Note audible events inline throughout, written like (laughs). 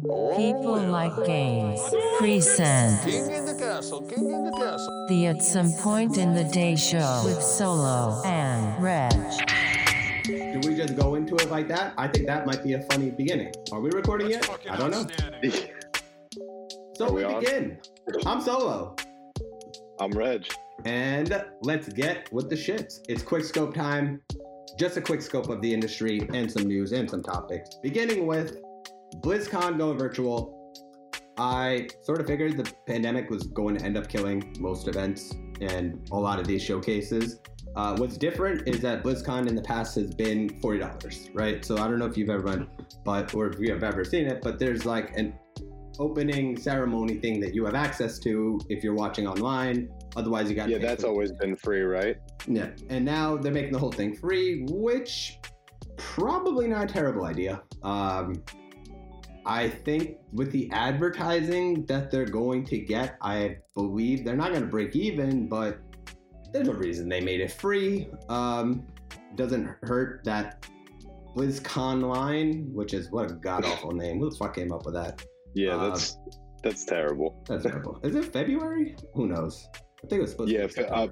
People oh, like games. Present. King in the castle, king in the castle. The At Some Point in the Day Show with Solo and Reg. Do we just go into it like that? I think that might be a funny beginning. Are we recording yet? I don't know. (laughs) So we we begin. I'm Solo. I'm Reg. And let's get with the shits. It's quick scope time. Just a quick scope of the industry and some news and some topics. Beginning with BlizzCon going virtual. I sort of figured the pandemic was going to end up killing most events and a lot of these showcases. Uh, what's different is that BlizzCon in the past has been forty dollars, right? So I don't know if you've ever been, but or if you have ever seen it, but there's like an opening ceremony thing that you have access to if you're watching online. Otherwise, you got Yeah, that's always been free, right? yeah. And now they're making the whole thing free, which probably not a terrible idea. Um, I think with the advertising that they're going to get, I believe they're not going to break even, but there's a reason they made it free. Um, doesn't hurt that BlizzCon line, which is what a god awful (laughs) name. Who the fuck came up with that? Yeah, Uh, that's that's terrible. That's terrible. Is it February? Who knows? I think it was supposed Yeah, to be. fe- uh,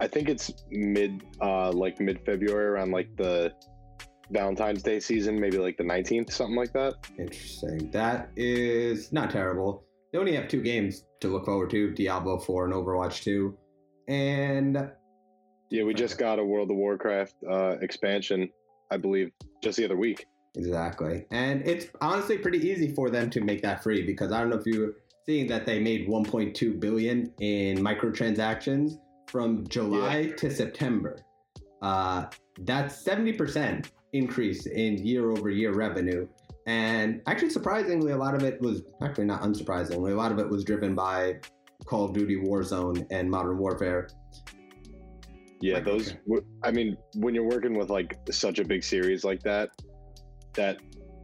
I think it's mid, uh, like mid February, around like the Valentine's Day season, maybe like the 19th, something like that. Interesting. That is not terrible. They only have two games to look forward to Diablo 4 and Overwatch 2. And Yeah, we just got a World of Warcraft uh, expansion, I believe, just the other week. exactly. And it's honestly pretty easy for them to make that free because I don't know if you're seeing that they made 1.2 billion in microtransactions from July to September. Uh, that's 70% increase in year over year revenue. And actually, surprisingly, a lot of it was actually not unsurprisingly, a lot of it was driven by Call of Duty Warzone and Modern Warfare. Yeah, those. I mean, when you're working with like such a big series like that, that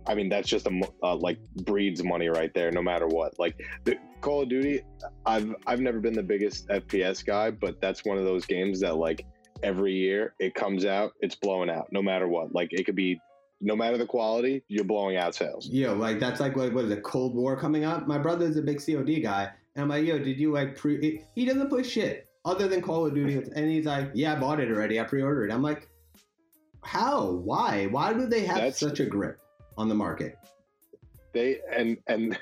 I mean, that's just a uh, like breeds money right there, no matter what. Like the Call of Duty, I've I've never been the biggest FPS guy, but that's one of those games that like every year it comes out, it's blowing out, no matter what. Like it could be, no matter the quality, you're blowing out sales. Yo, like that's like what, what is it? Cold War coming up. My brother's a big COD guy, and I'm like, yo, did you like pre? He doesn't play shit other than Call of Duty, and he's like, yeah, I bought it already. I pre-ordered. it. I'm like, how? Why? Why do they have That's- such a grip on the market? they and and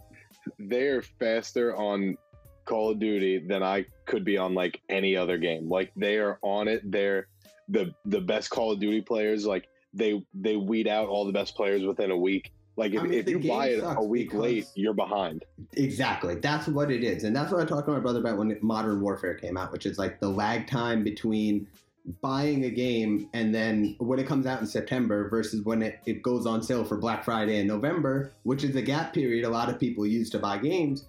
(laughs) they're faster on Call of Duty than I could be on like any other game. Like they are on it. They're the the best Call of Duty players. Like they they weed out all the best players within a week. Like if, I mean, if you buy it a week late, you're behind. Exactly. That's what it is. And that's what I talked to my brother about when Modern Warfare came out, which is like the lag time between buying a game and then when it comes out in September versus when it, it goes on sale for Black Friday in November, which is the gap period a lot of people use to buy games.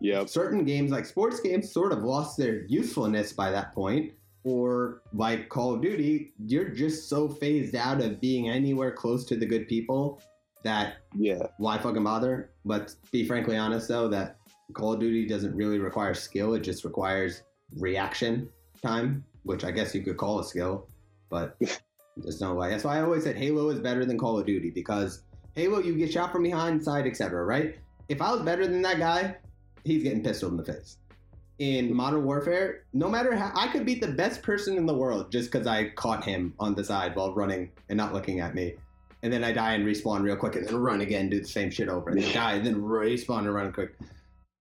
Yep. Certain games, like sports games, sort of lost their usefulness by that point. Or like Call of Duty, you're just so phased out of being anywhere close to the good people that Yeah. why fucking bother? Let's be frankly honest though that Call of Duty doesn't really require skill, it just requires reaction time, which I guess you could call a skill, but (laughs) there's no way. That's why I always said Halo is better than Call of Duty because Halo you get shot from behind, side, etc. Right? If I was better than that guy, he's getting pistoled in the face. In Modern Warfare, no matter how I could beat the best person in the world just because I caught him on the side while running and not looking at me and then I die and respawn real quick, and then run again, do the same shit over, and then die, and then respawn and run quick.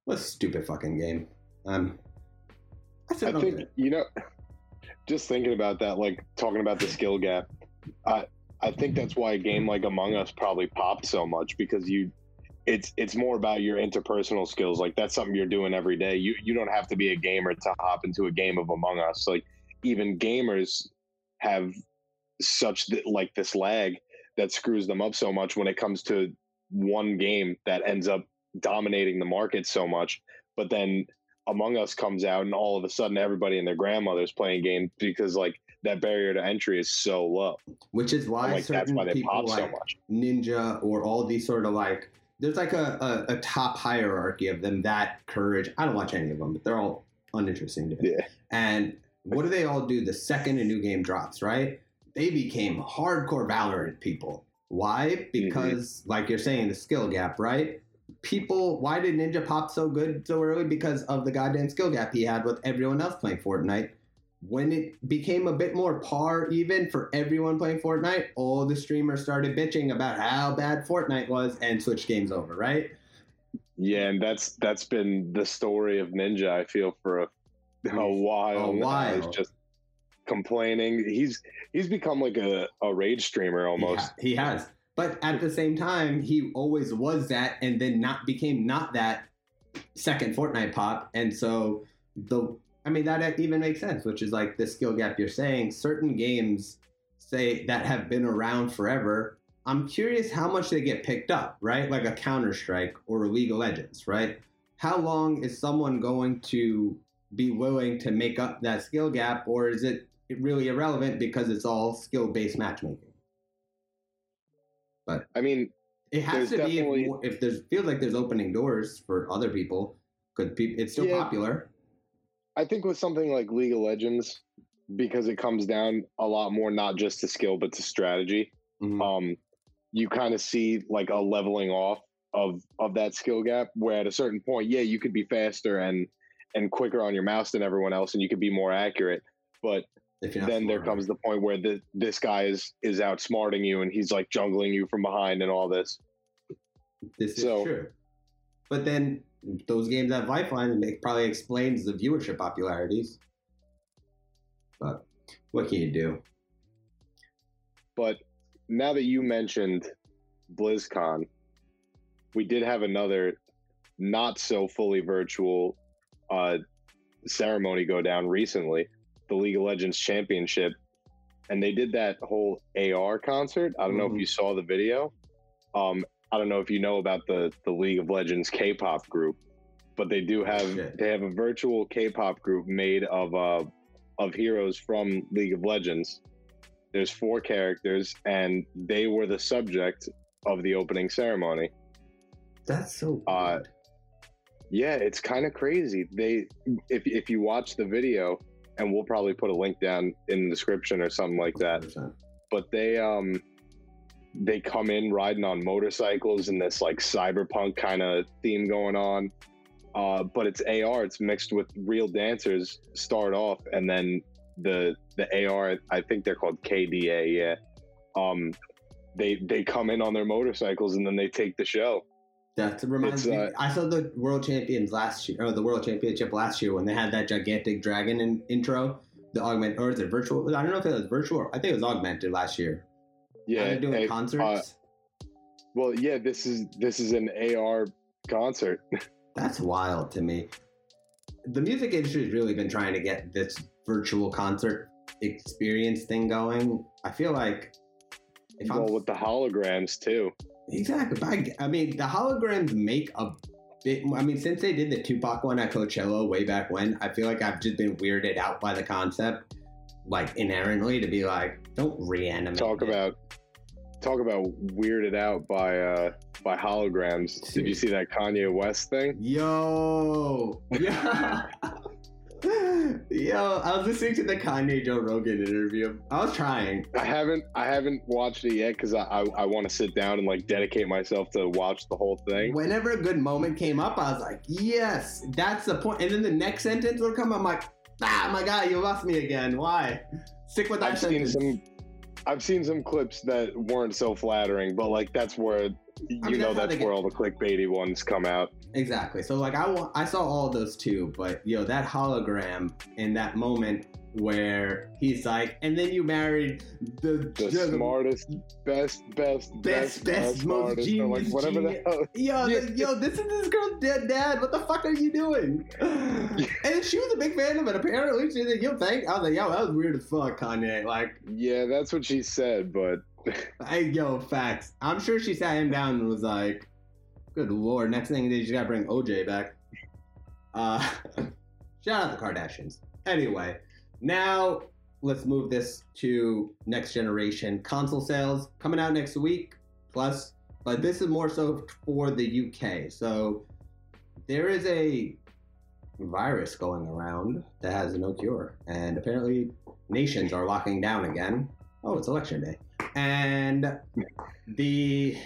What a stupid fucking game. Um, I I think you know, just thinking about that, like talking about the skill gap, I I think that's why a game like Among Us probably popped so much because you, it's it's more about your interpersonal skills. Like that's something you're doing every day. You you don't have to be a gamer to hop into a game of Among Us. Like even gamers have such th- like this lag that screws them up so much when it comes to one game that ends up dominating the market so much. But then among Us comes out, and all of a sudden, everybody and their grandmother's playing games because like that barrier to entry is so low. Which is why like that's certain why they people pop so like much. Ninja or all these sort of like there's like a, a, a top hierarchy of them. That courage. I don't watch any of them, but they're all uninteresting to me. Yeah. And what do they all do the second a new game drops? Right? They became hardcore Valorant people. Why? Because, mm-hmm. like you're saying, the skill gap, right? People, why did Ninja pop so good so early? Because of the goddamn skill gap he had with everyone else playing Fortnite. When it became a bit more par even for everyone playing Fortnite, all the streamers started bitching about how bad Fortnite was and switched games over, right? Yeah, and that's that's been the story of Ninja. I feel for a, (laughs) (laughs) a while. A while. He's just complaining. He's he's become like a, a rage streamer almost. Ha- he has. But at the same time, he always was that and then not became not that second Fortnite pop. And so the I mean that even makes sense, which is like the skill gap you're saying. Certain games say that have been around forever. I'm curious how much they get picked up, right? Like a Counter Strike or a League of Legends, right? How long is someone going to be willing to make up that skill gap, or is it really irrelevant because it's all skill based matchmaking? But I mean, It has to be if, if there's feels like there's opening doors for other people because pe- it's still Yeah. popular. I think with something like League of Legends, because it comes down a lot more not just to skill but to strategy. Mhm. Um, you kind of see like a leveling off of of that skill gap, where at a certain point, yeah, you could be faster and and quicker on your mouse than everyone else, and you could be more accurate. But if you're not then there comes the point where the, this guy is is outsmarting you, and he's like jungling you from behind and all this. this is true. But then those games have lifelines, it probably explains the viewership popularities. But what can you do? But now that you mentioned BlizzCon, we did have another not so fully virtual uh, ceremony go down recently, the League of Legends Championship, and they did that whole AR concert. I don't know Mhm. if you saw the video. Um, I don't know if you know about the the League of Legends K-pop group, but they do have Shit. they have a virtual K-pop group made of uh, of heroes from League of Legends. There's four characters, and they were the subject of the opening ceremony. That's so Uh, Yeah, it's kind of crazy. They, if if you watch the video, and we'll probably put a link down in the description or something like that. 100%. But they um, they come in riding on motorcycles and this like cyberpunk kind of theme going on. Uh, but it's AR. It's mixed with real dancers. Start off, and then the the AR. I think they're called K/DA. Yeah. Um, they they come in on their motorcycles and then they take the show. That reminds It's, me. uh, I saw the World Champions last year, or the World Championship last year when they had that gigantic dragon in, intro. The augment, or is it virtual? I don't know if it was virtual. Or, I think it was augmented last year. Yeah, they doing hey, concerts? uh, well, yeah. This is this is an AR concert. (laughs) That's wild to me. The music industry has really been trying to get this virtual concert experience thing going. I feel like if well, I'm with the holograms too. exactly, I, I mean, the holograms make a bit. I mean, since they did the Tupac one at Coachella way back when, I feel like I've just been weirded out by the concept, like inherently, to be like, don't reanimate. Talk it. about talk about weirded out by uh by holograms. Did you see that Kanye West thing? Yo, (laughs) yeah. Yo, I was listening to the Kanye Joe Rogan interview. I was trying. I haven't I haven't watched it yet because I I, I want to sit down and like dedicate myself to watch the whole thing. Whenever a good moment came up, I was like, yes, that's the point. And then the next sentence would come. I'm like, ah, my God, you lost me again. Why? Stick with that I've seen some I've seen some clips that weren't so flattering, but like that's where you mean, know that's that's where get- all the clickbaity ones come out. Exactly. So like I I saw all those too, but yo, that hologram in that moment where he's like, and then you married the, The smartest, best, best, Best, best, most smartest, or like genius, whatever genius. the hell. Yo, (laughs) Yeah. yo, this is this girl's dead dad. What the fuck are you doing? (laughs) and she was a big fan of it. Apparently, she's like, yo, thank. I was like, yo, that was weird as fuck, Kanye. Like, Yeah, that's what she said, but (laughs) I, yo, facts. I'm sure she sat him down and was like, good lord, next thing they just gotta bring OJ back. Uh, shout out the Kardashians. Anyway, now let's move this to next generation console sales coming out next week. Plus, but this is more so for the UK. So there is a virus going around that has no cure, and apparently nations are locking down again. Oh, it's election day. and the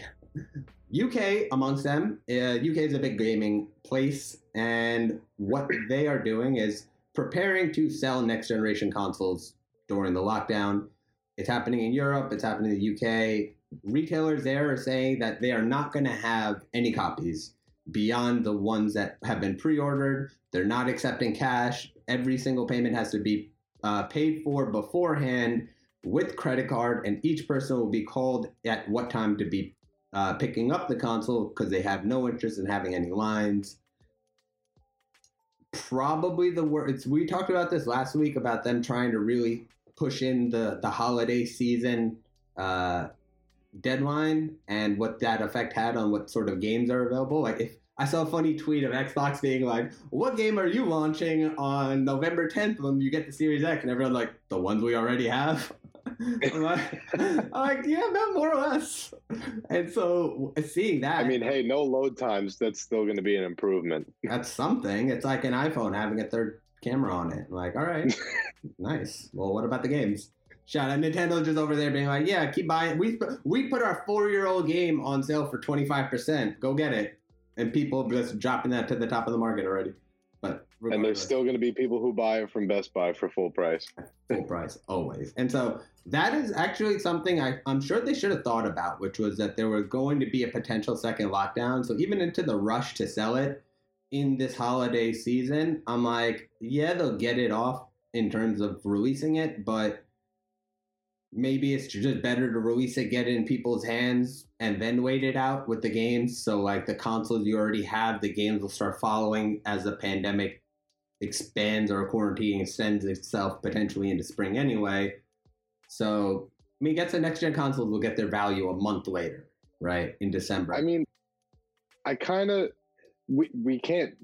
UK amongst them, uh, UK is a big gaming place, and what they are doing is preparing to sell next generation consoles during the lockdown. It's happening in Europe. It's happening in the UK. Retailers there are saying that they are not going to have any copies beyond the ones that have been pre-ordered. They're not accepting cash. Every single payment has to be uh, paid for beforehand with credit card, and each person will be called at what time to be uh, picking up the console because they have no interest in having any lines. Probably the worst. We talked about this last week about them trying to really push in the the holiday season uh, deadline and what that effect had on what sort of games are available. Like if I saw a funny tweet of Xbox being like, "What game are you launching on November 10th when you get the Series X?" and everyone's like, "The ones we already have." I'm, (laughs) like, I'm like, yeah, no, more or less. And so seeing that, I mean, hey, no load times. That's still going to be an improvement. that's something. It's like an iPhone having a third camera on it. Like, all right, (laughs) nice. Well, what about the games? Shout out Nintendo just over there being like, yeah, keep buying. We we put our four year old game on sale for twenty five percent. Go get it. And people just dropping that to the top of the market already. But And there's still going to be people who buy it from Best Buy for full price. full price always. And so that is actually something I, I'm sure they should have thought about, which was that there was going to be a potential second lockdown. So even into the rush to sell it in this holiday season, I'm like, yeah, they'll get it off in terms of releasing it, but maybe it's just better to release it, get it in people's hands, and then wait it out with the games. So like the consoles you already have, the games will start following as the pandemic expands or quarantine extends itself potentially into spring anyway. So I mean, gets the next gen consoles will get their value a month later, right in December. I mean, I kind of we we can't.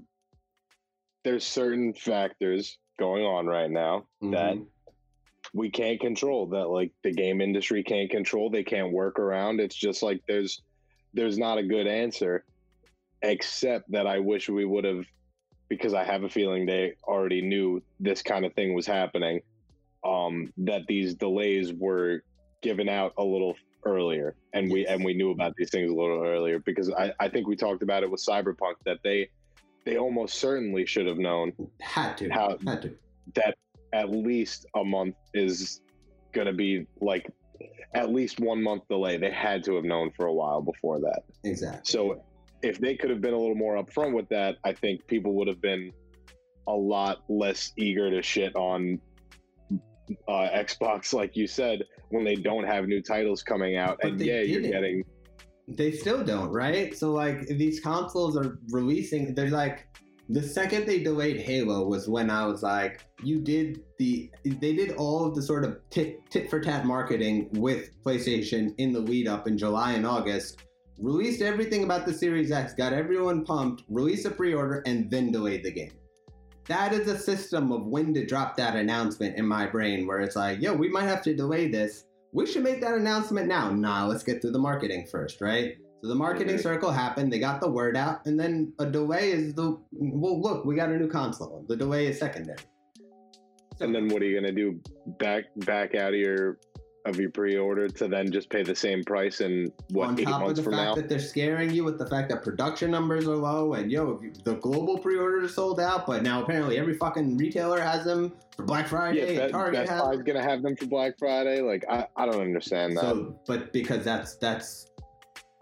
There's certain factors going on right now that Mhm. We can't control. That like the game industry can't control. They can't work around. It's just like there's there's not a good answer, except that I wish we would have, because I have a feeling they already knew this kind of thing was happening. Um, that these delays were given out a little earlier and we and we knew about these things a little earlier because I, I think we talked about it with cyberpunk that they they almost certainly should have known had to, how- had to. that at least a month is going to be like at least one month delay they had to have known for a while before that Exactly. so if they could have been a little more upfront with that i think people would have been a lot less eager to shit on uh, xbox like you said when they don't have new titles coming out But and yeah you're didn't. getting They still don't, right? So like these consoles are releasing. They're like the second they delayed Halo was when I was like, you did the they did all of the sort of tit, tit for tat marketing with PlayStation in the lead up in July and August. Released everything about the Series X, got everyone pumped, released a pre-order, and then delayed the game. That is a system of when to drop that announcement in my brain, where it's like, yo, we might have to delay this we should make that announcement now. Nah, let's get through the marketing first, right? So the marketing Mhm. circle happened. They got the word out, and then a delay is the well. Look, we got a new console. The delay is secondary. and then what are you going to do back back out of your of your pre-order to then just pay the same price in what on eight top of months the from fact now that they're scaring you with the fact that production numbers are low, and yo, if you, the global pre-orders are sold out, but now apparently every fucking retailer has them for Black Friday. yeah and Target Best has Buy's to have them for black friday like i, I don't understand that So, but because that's that's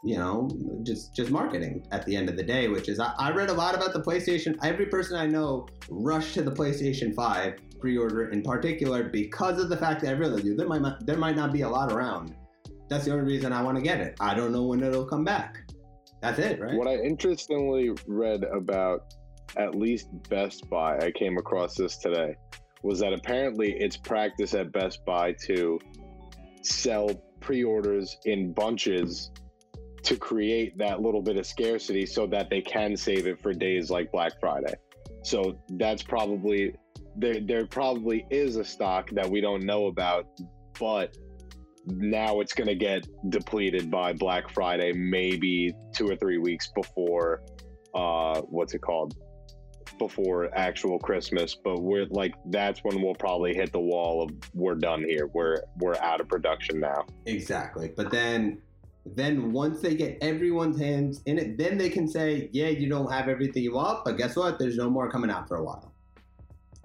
you know just just marketing at the end of the day, which is I, I read a lot about the PlayStation. Every person I know rushed to the PlayStation Five pre-order in particular because of the fact that I realized there might there might not be a lot around. That's the only reason I want to get it. I don't know when it'll come back. That's it, right? What I interestingly read about at least Best Buy, I came across this today, was that apparently it's practice at Best Buy to sell pre orders in bunches to create that little bit of scarcity so that they can save it for days like Black Friday. So that's probably there there probably is a stock that we don't know about, but now it's going to get depleted by Black Friday, maybe two or three weeks before uh, what's it called? before actual Christmas, but we're like that's when we'll probably hit the wall of we're done here. We're we're out of production now. Exactly. But then then once they get everyone's hands in it, then they can say, yeah, you don't have everything you want, but guess what? There's no more coming out for a while.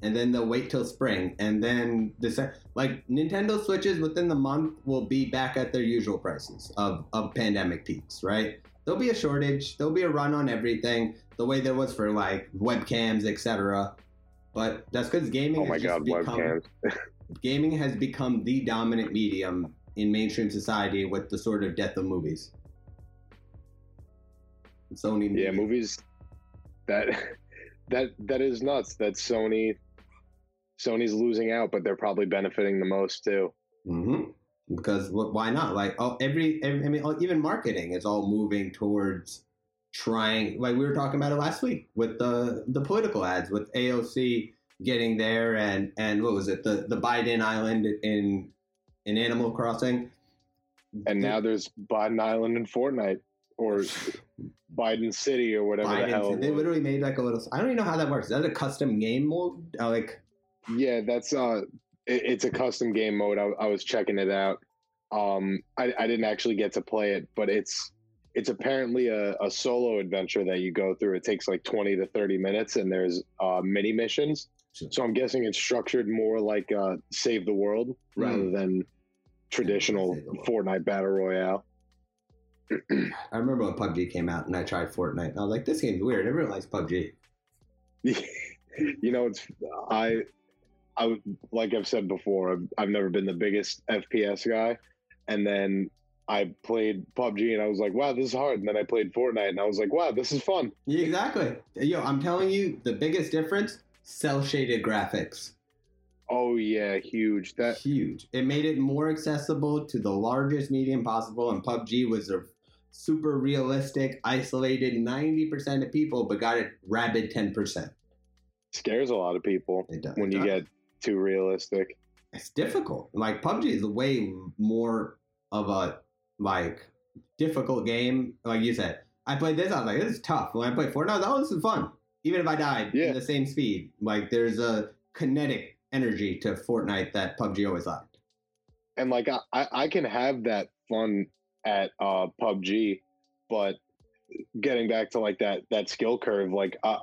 And then they'll wait till spring, and then the like Nintendo Switches within the month will be back at their usual prices of of pandemic peaks, right? There'll be a shortage, there'll be a run on everything, the way there was for like webcams, etc. But that's because gaming. Oh my has god, just become, webcams. (laughs) gaming has become the dominant medium in mainstream society with the sort of death of movies. Sony. Yeah, movies that (laughs) that that is nuts. That Sony Sony's losing out, but they're probably benefiting the most too. hmm Because wh- why not? Like, oh, every, every I mean, oh, even marketing is all moving towards trying. Like we were talking about it last week with the the political ads with AOC getting there, and and what was it? The the Biden Island in in Animal Crossing. And now there's Biden Island in Fortnite, or (laughs) Biden City, or whatever the hell. Biden, they literally made like a little. I don't even know how that works. Is that a custom game mode? Uh, like, Yeah, that's uh, it, it's a custom game mode. I, I was checking it out. Um, I, I didn't actually get to play it, but it's it's apparently a, a solo adventure that you go through. It takes like twenty to thirty minutes, and there's uh, mini missions. So I'm guessing it's structured more like uh, Save the World rather than traditional Save the World. Fortnite battle royale. (clears throat) I remember when PUBG came out and I tried Fortnite. And I was like, this game's weird. Everyone likes PUBG. (laughs) you know, it's I, I like I've said before, I've, I've never been the biggest FPS guy, and then I played PUBG and I was like, wow, this is hard. And then I played Fortnite and I was like, wow, this is fun. Yeah, exactly. Yo, I'm telling you, the biggest difference: cel shaded graphics. Oh yeah, huge. That huge. It made it more accessible to the largest medium possible, and PUBG was a super realistic, isolated 90% of people, but got it rabid 10%. scares a lot of people It does. when you get too realistic. it's difficult. Like PUBG is way more of a like difficult game. Like you said, I played this. I was like, this is tough. When I played Fortnite, I was oh, this is fun. Even if I died Yeah. in the same speed, like there's a kinetic energy to Fortnite that PUBG always lacked. and like I, I can have that fun at uh PUBG, but getting back to like that that skill curve, like uh,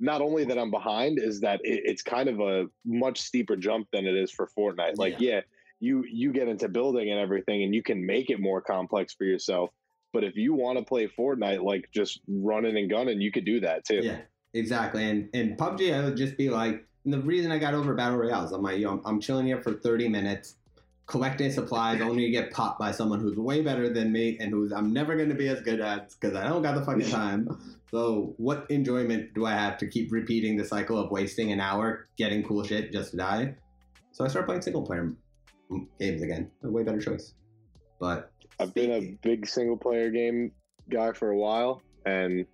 not only that I'm behind, is that it, it's kind of a much steeper jump than it is for Fortnite. Like yeah. you you get into building and everything, and you can make it more complex for yourself. But if you want to play Fortnite, like just running and gunning, you could do that too. Yeah, exactly. And and PUBG, I would just be like, and the reason I got over battle royales, I'm like, yo, I'm, I'm chilling here for 30 minutes, collecting supplies, only to get popped by someone who's way better than me and who's I'm never going to be as good at because I don't got the fucking (laughs) time. So what enjoyment do I have to keep repeating the cycle of wasting an hour getting cool shit just to die? So I started playing single player games again. A way better choice. But I've been a big single player game guy for a while, and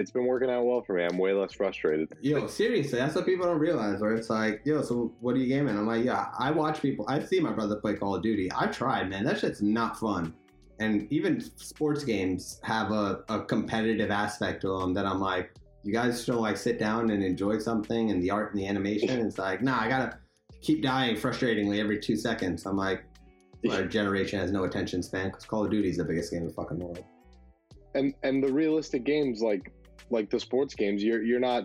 it's been working out well for me. I'm way less frustrated. Yo, seriously, that's what people don't realize. Where it's like, yo, so what are you gaming? I'm like, yeah, I watch people. I see my brother play Call of Duty. I tried, man. That shit's not fun. And even sports games have a, a competitive aspect to them that I'm like, you guys don't like sit down and enjoy something and the art and the animation. It's like, nah, I gotta keep dying frustratingly every two seconds. I'm like, our generation has no attention span because Call of Duty is the biggest game in the fucking world. And and the realistic games like like the sports games, you're you're not.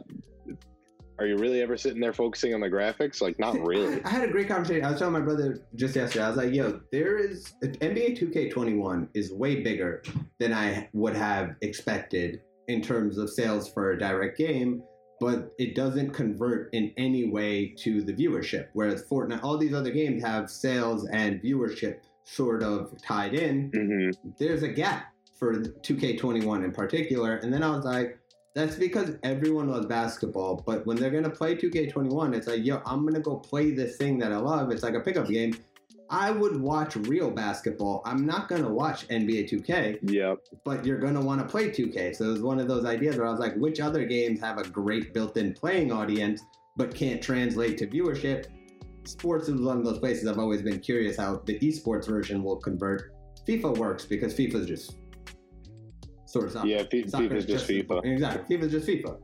Are you really ever sitting there focusing on the graphics? Like, not (laughs) really. I had a great conversation. I was telling my brother just yesterday. I was like, "Yo, there is NBA 2K21 is way bigger than I would have expected in terms of sales for a direct game, but it doesn't convert in any way to the viewership. Whereas Fortnite, all these other games have sales and viewership sort of tied in. hmm There's a gap for 2K21 in particular, and then I was like." That's because everyone loves basketball, but when they're gonna play 2K21, it's like, yo, I'm gonna go play this thing that I love. It's like a pickup game. I would watch real basketball. I'm not gonna watch NBA 2K, Yep. but you're gonna want to play 2K. So it was one of those ideas where I was like, which other games have a great built-in playing audience but can't translate to viewership? Sports is one of those places I've always been curious how the esports version will convert. FIFA works because FIFA's just sort of Yeah. F- Soccer FIFA's just FIFA. Exactly. FIFA's just FIFA.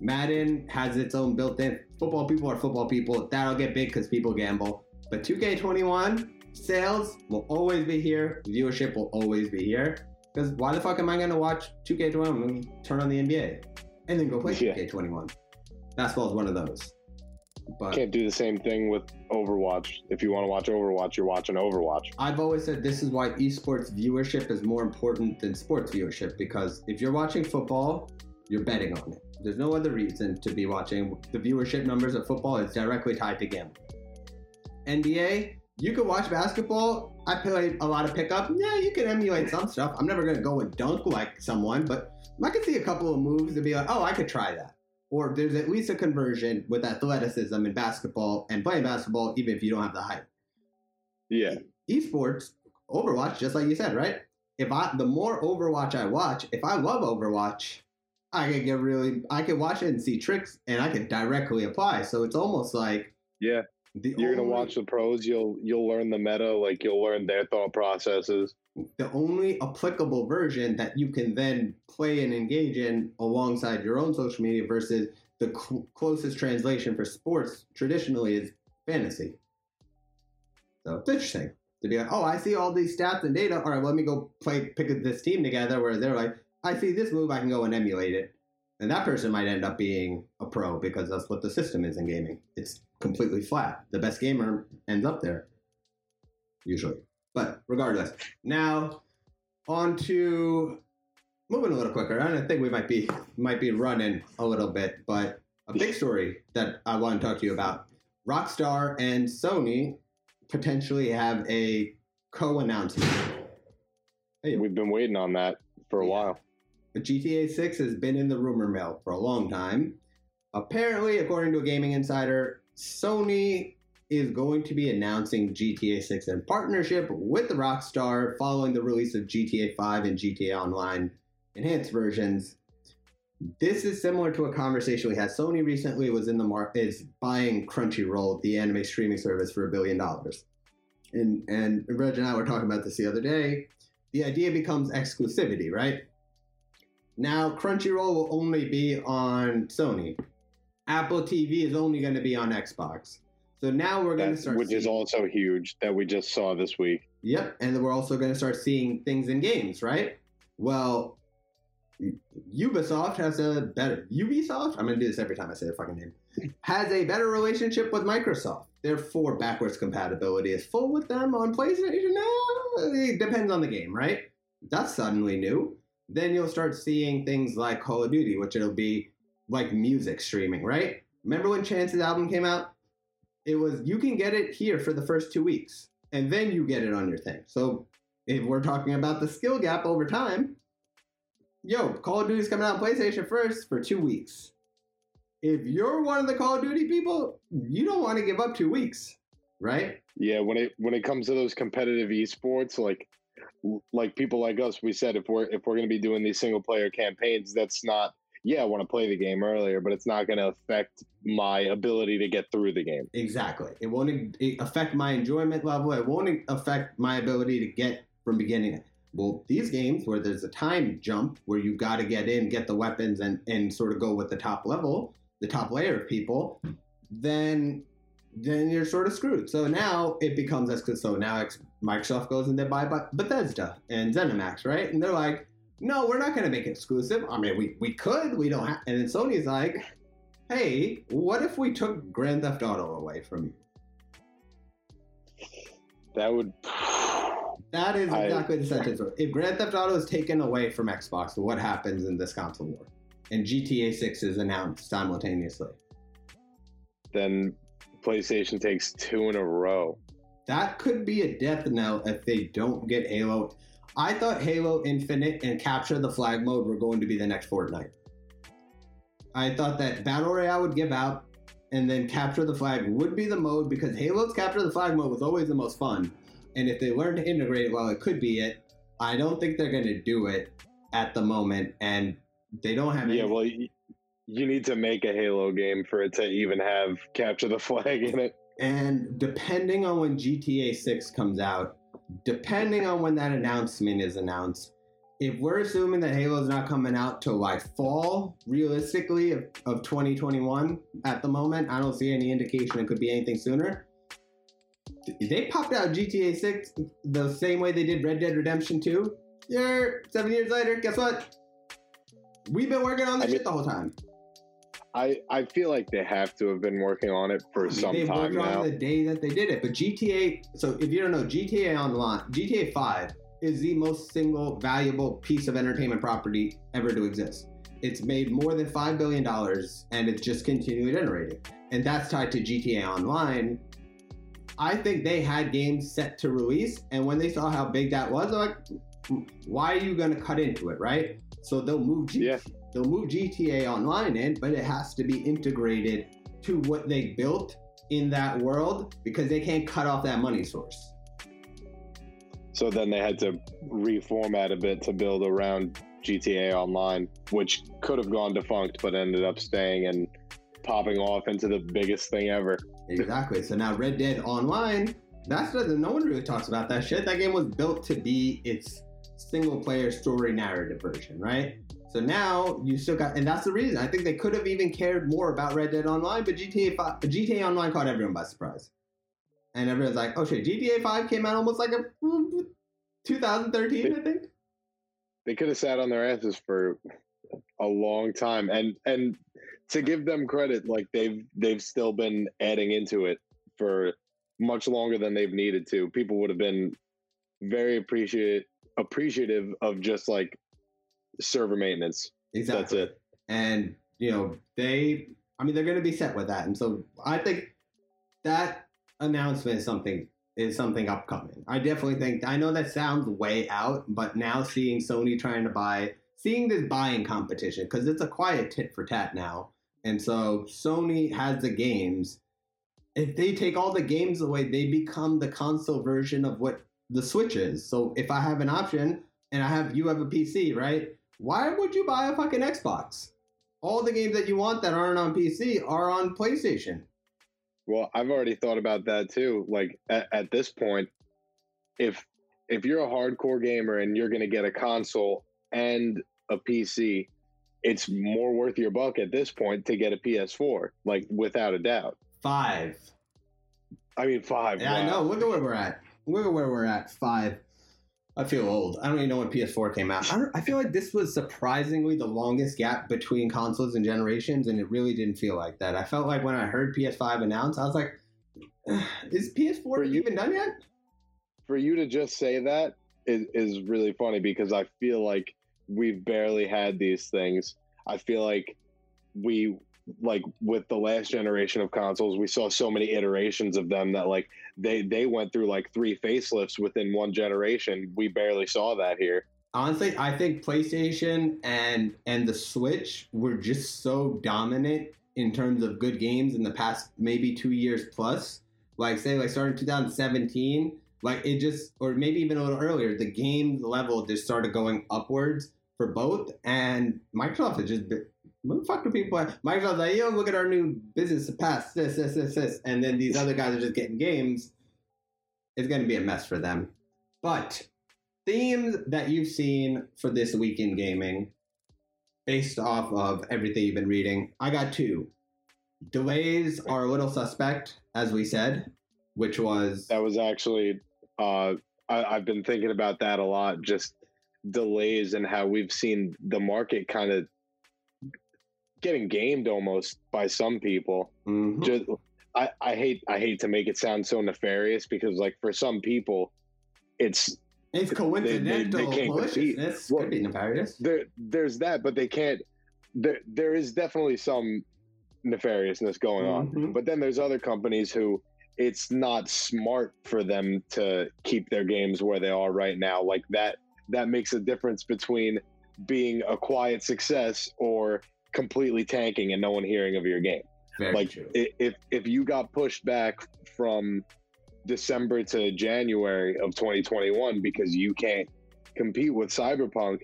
Madden has its own built-in. Football people are football people. That'll get big because people gamble. But 2K21 sales will always be here. Viewership will always be here. Because why the fuck am I gonna watch 2K21 when turn on the NBA and then go play Yeah. 2K21? Basketball is one of those. But Can't do the same thing with Overwatch. If you want to watch Overwatch, you're watching Overwatch. I've always said this is why esports viewership is more important than sports viewership because if you're watching football, you're betting on it. There's no other reason to be watching. The viewership numbers of football is directly tied to gambling. NBA, you can watch basketball. I play a lot of pickup. Yeah, you can emulate some stuff. I'm never gonna go and dunk like someone, but I can see a couple of moves and be like, oh, I could try that. Or there's at least a conversion with athleticism in basketball and playing basketball, even if you don't have the height Yeah. esports, Overwatch, just like you said, right? If I the more Overwatch I watch, if I love Overwatch, I can get really I can watch it and see tricks and I can directly apply. So it's almost like Yeah. The You're gonna watch the pros. You'll you'll learn the meta. Like you'll learn their thought processes. the only applicable version that you can then play and engage in alongside your own social media versus the cl- closest translation for sports traditionally is fantasy. So it's interesting to be like, oh, I see all these stats and data. All right, let me go play, pick this team together where they're like, I see this move, I can go and emulate it. And that person might end up being a pro because that's what the system is in gaming. It's completely flat. The best gamer ends up there, usually. But regardless, now on to moving a little quicker. I think we might be might be running a little bit, but a big story that I want to talk to you about: Rockstar and Sony potentially have a co-announcement. Hey, We've been waiting on that for a Yeah. while. But GTA 6 has been in the rumor mill for a long time. Apparently, according to a gaming insider, Sony is going to be announcing GTA 6 in partnership with Rockstar following the release of GTA 5 and GTA Online enhanced versions. This is similar to a conversation we had. Sony recently was in the market is buying Crunchyroll, the anime streaming service, for a billion dollars. And and Reg and I were talking about this the other day. The idea becomes exclusivity, right? Now Crunchyroll will only be on Sony. Apple TV is only going to be on Xbox. So now we're going to start which is also huge that we just saw this week. Yep, and we're also going to start seeing things in games, right? Well, Ubisoft has a better Ubisoft. I'm going to do this every time I say their fucking name. (laughs) Has a better relationship with Microsoft. Therefore, backwards compatibility is full with them on PlayStation. No, it depends on the game, right? That's suddenly new. Then you'll start seeing things like Call of Duty, which it'll be like music streaming, right? Remember when Chance's album came out? It was you can get it here for the first two weeks and then you get it on your thing. So if we're talking about the skill gap over time, yo, Call of Duty's coming out on PlayStation first for two weeks. If you're one of the Call of Duty people, you don't want to give up two weeks, right? Yeah, when it when it comes to those competitive esports, like like people like us, we said if we're if we're going to be doing these single player campaigns, that's not. Yeah, I want to play the game earlier, but it's not going to affect my ability to get through the game. Exactly. It won't affect my enjoyment level. It won't affect my ability to get from beginning. Well, these games where there's a time jump where you've got to get in, get the weapons, and and sort of go with the top level, the top layer of people, then then you're sort of screwed. So now it becomes as so now Microsoft goes and they buy Bethesda and ZeniMax, right? And they're like, no, we're not going to make it exclusive. I mean, we we could, we don't have. And then Sony's like, hey, what if we took Grand Theft Auto away from you? That would. That is I- exactly the sentence. If Grand Theft Auto is taken away from Xbox, what happens in this console war? And GTA 6 is announced simultaneously. Then PlayStation takes two in a row. That could be a death knell if they don't get Halo. I thought Halo Infinite and Capture the Flag mode were going to be the next Fortnite. I thought that Battle Royale would give out, and then Capture the Flag would be the mode because Halo's Capture the Flag mode was always the most fun. And if they learn to integrate it, well, it could be it. I don't think they're going to do it at the moment, and they don't have. Yeah, well, you need to make a Halo game for it to even have capture the flag in it. And depending on when GTA 6 comes out, depending on when that announcement is announced, if we're assuming that Halo's not coming out till like fall, realistically, of, of 2021 at the moment, I don't see any indication it could be anything sooner. They popped out GTA 6 the same way they did Red Dead Redemption 2. Yeah, seven years later, guess what? We've been working on this I mean- shit the whole time. I I feel like they have to have been working on it for I mean, some they time worked now. on the day that they did it. But GTA, so if you don't know, GTA Online, GTA 5 is the most single valuable piece of entertainment property ever to exist. It's made more than $5 billion and it's just continually generating. And that's tied to GTA Online. I think they had games set to release, and when they saw how big that was, they're like, why are you going to cut into it, right? So they'll move G- Yeah. They'll move GTA Online in, but it has to be integrated to what they built in that world because they can't cut off that money source. So then they had to reformat a bit to build around GTA Online, which could have gone defunct, but ended up staying and popping off into the biggest thing ever. Exactly. So now Red Dead Online, that's the, no one really talks about that shit. That game was built to be its single player story narrative version, right? So now you still got, and that's the reason. I think they could have even cared more about Red Dead Online, but GTA 5, GTA Online caught everyone by surprise. And everyone's like, oh shit, GTA 5 came out almost like a mm, 2013, I think. They could have sat on their asses for a long time, and and to give them credit, like they've they've still been adding into it for much longer than they've needed to. People would have been very appreciate appreciative of just like server maintenance. Exactly. That's it. and you know they i mean they're going to be set with that and so i think that announcement is something is something upcoming i definitely think i know that sounds way out but now seeing sony trying to buy seeing this buying competition because it's a quiet tit for tat now and so sony has the games if they take all the games away they become the console version of what the switch is so if i have an option and i have you have a pc right why would you buy a fucking Xbox? All the games that you want that aren't on PC are on PlayStation. Well, I've already thought about that too. Like at, at this point, if if you're a hardcore gamer and you're going to get a console and a PC, it's more worth your buck at this point to get a PS4, like without a doubt. Five. I mean, five. Yeah, I know. Look at where we're at. Look at where we're at. Five. I feel old. I don't even know when PS4 came out. I, don't, I feel like this was surprisingly the longest gap between consoles and generations, and it really didn't feel like that. I felt like when I heard PS5 announced, I was like, "Is PS4 For you- even done yet?" For you to just say that is, is really funny because I feel like we've barely had these things. I feel like we like with the last generation of consoles we saw so many iterations of them that like they they went through like three facelifts within one generation. We barely saw that here. Honestly i think playstation and and the switch were just so dominant in terms of good games in the past maybe two years plus. Like say like starting 2017 like it just or maybe even a little earlier the game level just started going upwards for both and microsoft has just been what the fuck do people Microsoft's like, yo, look at our new business pass, this, this, this, this, and then these other guys are just getting games. It's gonna be a mess for them. But themes that you've seen for this week in gaming, based off of everything you've been reading, I got two. Delays are a little suspect, as we said, which was that was actually uh I, i've been thinking about that a lot just delays and how we've seen the market kind of getting gamed almost by some people Mhm. just I, I hate I hate to make it sound so nefarious because like for some people it's it's coincidental they can't compete. maliciousness. Well, Could be nefarious. there there's that but they can't there there is definitely some nefariousness going on Mhm. but then there's other companies who it's not smart for them to keep their games where they are right now like that that makes a difference between being a quiet success or completely tanking and no one hearing of your game Very like true. if if you got pushed back from December to January of 2021 because you can't compete with Cyberpunk,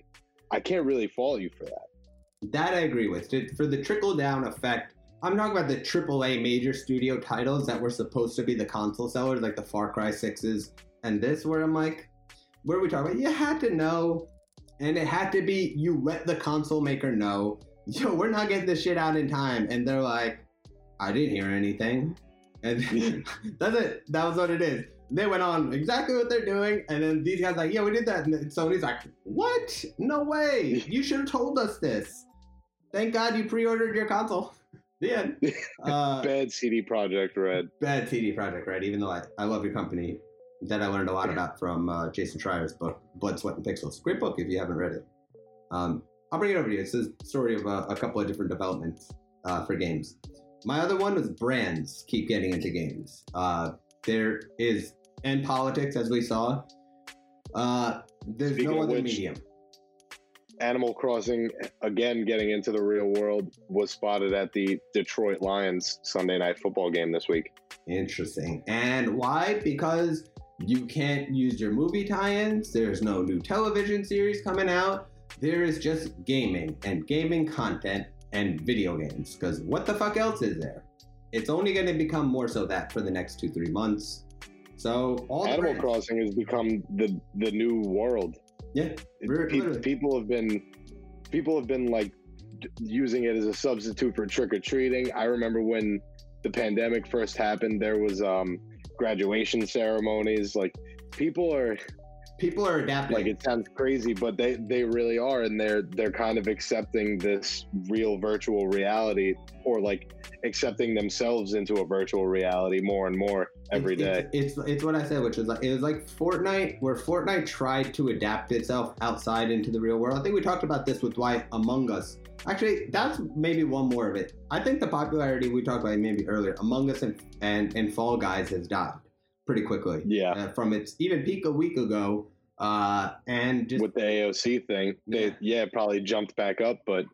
I can't really fault you for that. That I agree with. For the trickle down effect, I'm talking about the AAA major studio titles that were supposed to be the console sellers, like the Far Cry 6s and this, where I'm like, what are we talking about? You had to know and it had to be you let the console maker know, yo, we're not getting this shit out in time, and they're like, I didn't hear anything, and (laughs) that's it. That was what it is. They went on exactly what they're doing, and then these guys like, yeah, we did that, and Sony's like, what? No way! You should have told us this. Thank God you pre-ordered your console. (laughs) The end. (laughs) Uh, Bad CD Projekt Red. bad CD Projekt, right? Even though I, I love your company, that I learned a lot about from uh, Jason Schreier's book, Blood, Sweat, and Pixels. Great book if you haven't read it. Um, I'll bring it over to you. It's a story of uh, a couple of different developments uh, for games. My other one was brands keep getting into games. Uh, there is, and politics, as we saw. Uh, there's Speaking no other which- medium. Animal Crossing, again getting into the real world, was spotted at the Detroit Lions Sunday night football game this week. Interesting. And why? Because you can't use your movie tie-ins. There's no new television series coming out. There is just gaming and gaming content and video games. Because what the fuck else is there? It's only going to become more so that for the next two three months. So all Animal brands- Crossing has become the the new world. yeah, It- pe- people have been people have been like d- using it as a substitute for trick or treating. I remember when the pandemic first happened, there was um graduation ceremonies. Like people are people are adapting. like it sounds crazy, but they they really are, and they're they're kind of accepting this real virtual reality, or like accepting themselves into a virtual reality more and more every day. It's, it's it's what I said, which is like it was like Fortnite, where Fortnite tried to adapt itself outside into the real world. I think we talked about this with why Among Us. Actually, that's maybe one more of it. I think the popularity we talked about maybe earlier, Among Us and and, and Fall Guys has died pretty quickly. Yeah. Uh, from its even peak a week ago, uh, and just with the AOC thing. They Yeah. yeah. it probably jumped back up, but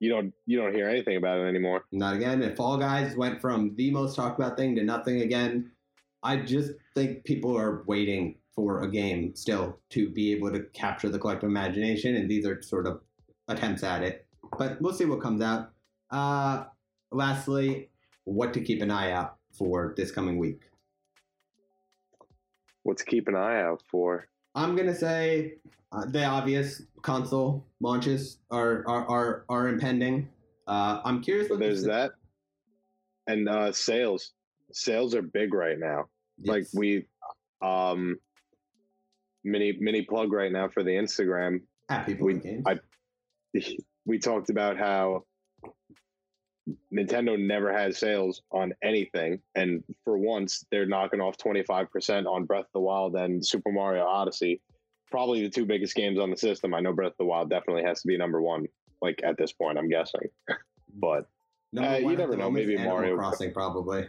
you don't you don't hear anything about it anymore. Not again. And Fall Guys went from the most talked about thing to nothing again. I just think people are waiting for a game still to be able to capture the collective imagination, and these are sort of attempts at it. But we'll see what comes out. Uh, lastly, what to keep an eye out for this coming week. What to keep an eye out for? I'm gonna say uh, the obvious console launches are are are, are impending. Uh, I'm curious. So there's that, and uh, sales. Sales are big right now. Like we, um, mini mini plug right now for the Instagram. at people we- games. I- (laughs) We talked about how Nintendo never has sales on anything, and for once they're knocking off 25% on Breath of the Wild and Super Mario Odyssey. Probably the two biggest games on the system. I know Breath of the Wild definitely has to be number one, like at this point, I'm guessing. (laughs) But Uh, you never know, maybe Animal Mario- Crossing probably.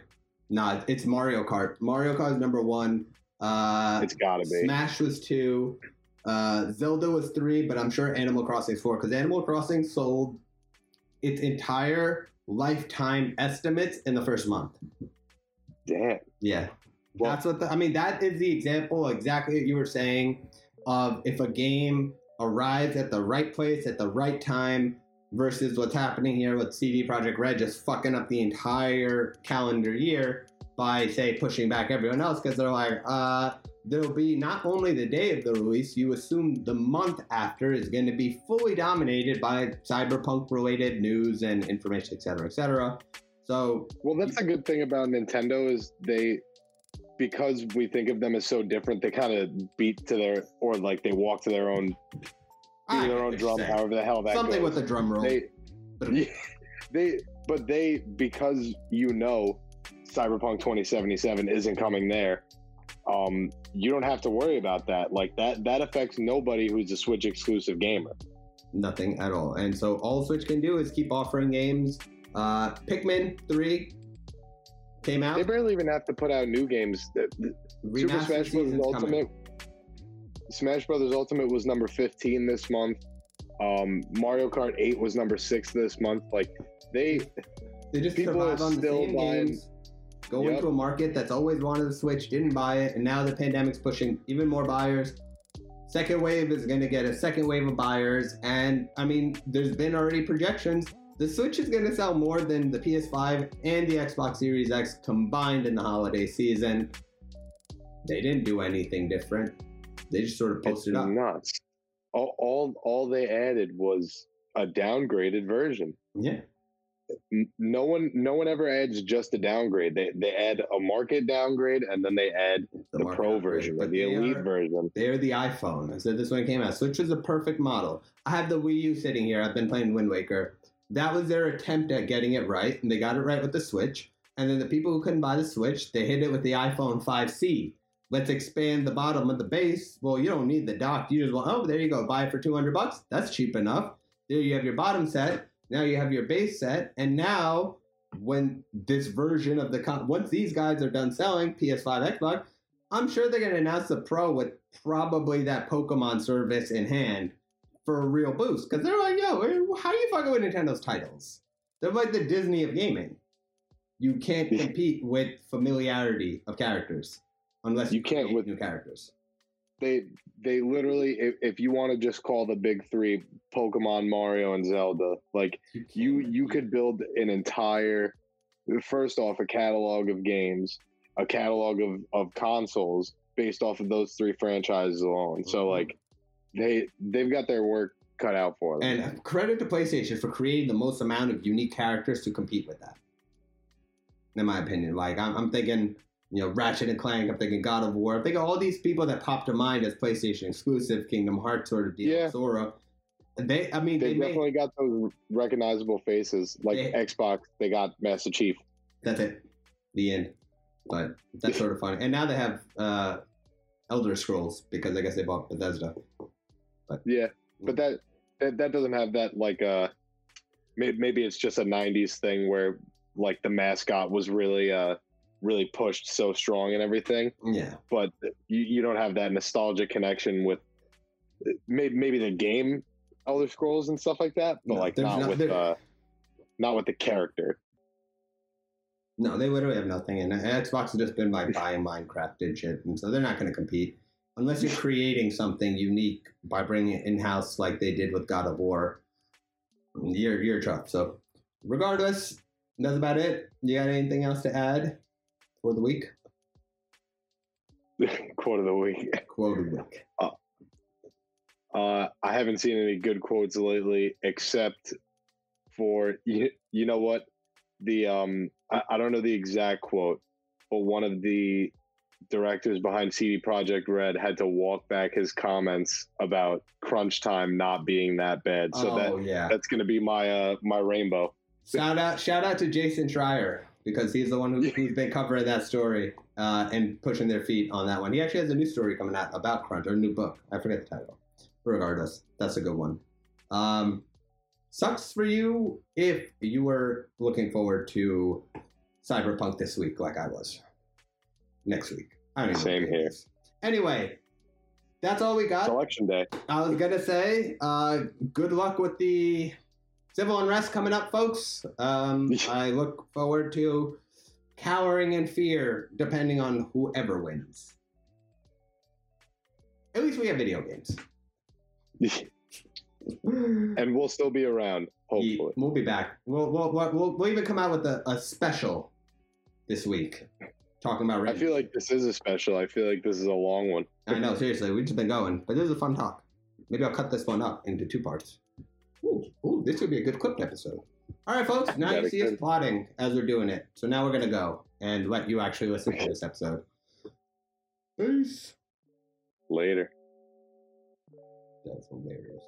Nah, it's Mario Kart. Mario Kart is number one. Uh, it's gotta be. Smash was two. Uh, Zelda was three, but I'm sure Animal Crossing is four because Animal Crossing sold its entire lifetime estimates in the first month. Damn. Yeah, Well- that's what the, I mean. That is the example exactly what you were saying of if a game arrives at the right place at the right time versus what's happening here with CD Projekt Red just fucking up the entire calendar year by say pushing back everyone else because they're like, uh, there'll be not only the day of the release, you assume the month after is going to be fully dominated by cyberpunk related news and information, et cetera, et cetera. So Well, that's a good thing about Nintendo is they, because we think of them as so different, they kind of beat to their or like they walk to their own, beat their own drum, however the hell that something goes. with a drum roll. they, (laughs) yeah, (laughs) they, but they because you know, Cyberpunk 2077 isn't coming there. Um, you don't have to worry about that. Like that, that affects nobody who's a Switch exclusive gamer. nothing at all. And so all Switch can do is keep offering games. Uh, Pikmin 3 came out. They barely even have to put out new games. The- Super Smash Bros. season's coming. Ultimate. Smash Brothers Ultimate was number 15 this month. Um, Mario Kart 8 was number six this month. Like they, They just people survive are on still buying- games. Go Yep. into a market that's always wanted a Switch, didn't buy it, and now the pandemic's pushing even more buyers. Second wave is going to get a second wave of buyers, and I mean, there's been already projections. The Switch is going to sell more than the PS5 and the Xbox Series X combined in the holiday season. They didn't do anything different. They just sort of it's posted up. nuts. all, all all they added was a downgraded version. Yeah. No one no one ever adds just a downgrade. They they add a market downgrade and then they add the, market pro version the elite are- version. They're the iPhone. I said this when it came out. Switch is a perfect model. I have the Wii U sitting here. I've been playing Wind Waker. That was their attempt at getting it right, and they got it right with the Switch. And then the people who couldn't buy the Switch, they hit it with the iPhone 5C. Let's expand the bottom of the base. Well, you don't need the dock. You just want, oh, there you go. Buy it for 200 bucks. That's cheap enough. There you have your bottom set. Now you have your base set. And now, when this version of the, con- once these guys are done selling PS5, Xbox, I'm sure they're going to announce the Pro with probably that Pokemon service in hand for a real boost. Because they're like, yo, eh, how do you fucking with Nintendo's titles? They're like the Disney of gaming. You can't compete with familiarity of characters unless you, You can't with- new characters. They they literally if, if you want to just call the big three Pokemon, Mario, and Zelda, like you you could build an entire first off a catalog of games, a catalog of, of consoles based off of those three franchises alone. So Mhm. like they they've got their work cut out for them. And credit to PlayStation for creating the most amount of unique characters to compete with that. In my opinion, like I'm, I'm thinking, you know, Ratchet and Clank. I'm thinking God of War. I'm thinking all these people that popped to mind as PlayStation exclusive, Kingdom Hearts sort of deal, Yeah. Sora. They, I mean, they they made definitely got those recognizable faces. Like They- Xbox, they got Master Chief. that's it, the end. But that's sort of funny. And now they have uh Elder Scrolls because I guess they bought Bethesda. Yeah, but that that, that doesn't have that like uh may, maybe it's just a 90s thing where like the mascot was really uh really pushed so strong and everything Yeah, but you, you don't have that nostalgic connection with maybe, maybe the game elder scrolls and stuff like that but No, like there's not with there- uh not with the character No, they literally have nothing, and Xbox has just been like buying Minecraft and shit, and so they're not going to compete unless you're creating something unique by bringing it in house, like they did with God of War. You're you're tough. So, regardless, that's about it. You got anything else to add for the week? (laughs) quote of the week Quote of the week. Uh, I haven't seen any good quotes lately, except for you. You know what? The um, I, I don't know the exact quote, but one of the directors behind CD Projekt Red had to walk back his comments about crunch time not being that bad. So oh that yeah. that's gonna be my uh my rainbow. Shout out, shout out to Jason Schreier because he's the one who, who's been covering that story uh, and pushing their feet on that one. He actually has a new story coming out about Crunch or a new book. I forget the title. Regardless, that's a good one. Um, sucks for you if you were looking forward to Cyberpunk this week, like I was. Next week, I don't Same here. is. Anyway, that's all we got. Election day. I was gonna say, uh, good luck with the civil unrest coming up, folks. Um, (laughs) I look forward to cowering in fear, depending on whoever wins. At least we have video games. (laughs) and we'll still be around, hopefully. We'll be back. We'll we'll, we'll, we'll, even come out with a, a special this week, talking about. I feel like this is a special. I feel like this is a long one. I know, seriously, we've just been going, but this is a fun talk. Maybe I'll cut this one up into two parts. Ooh, ooh this would be a good clipped episode. All right, folks. Now you see us plotting as we're doing it. So now we're gonna go and let you actually listen to this episode. Peace. Later. That's hilarious.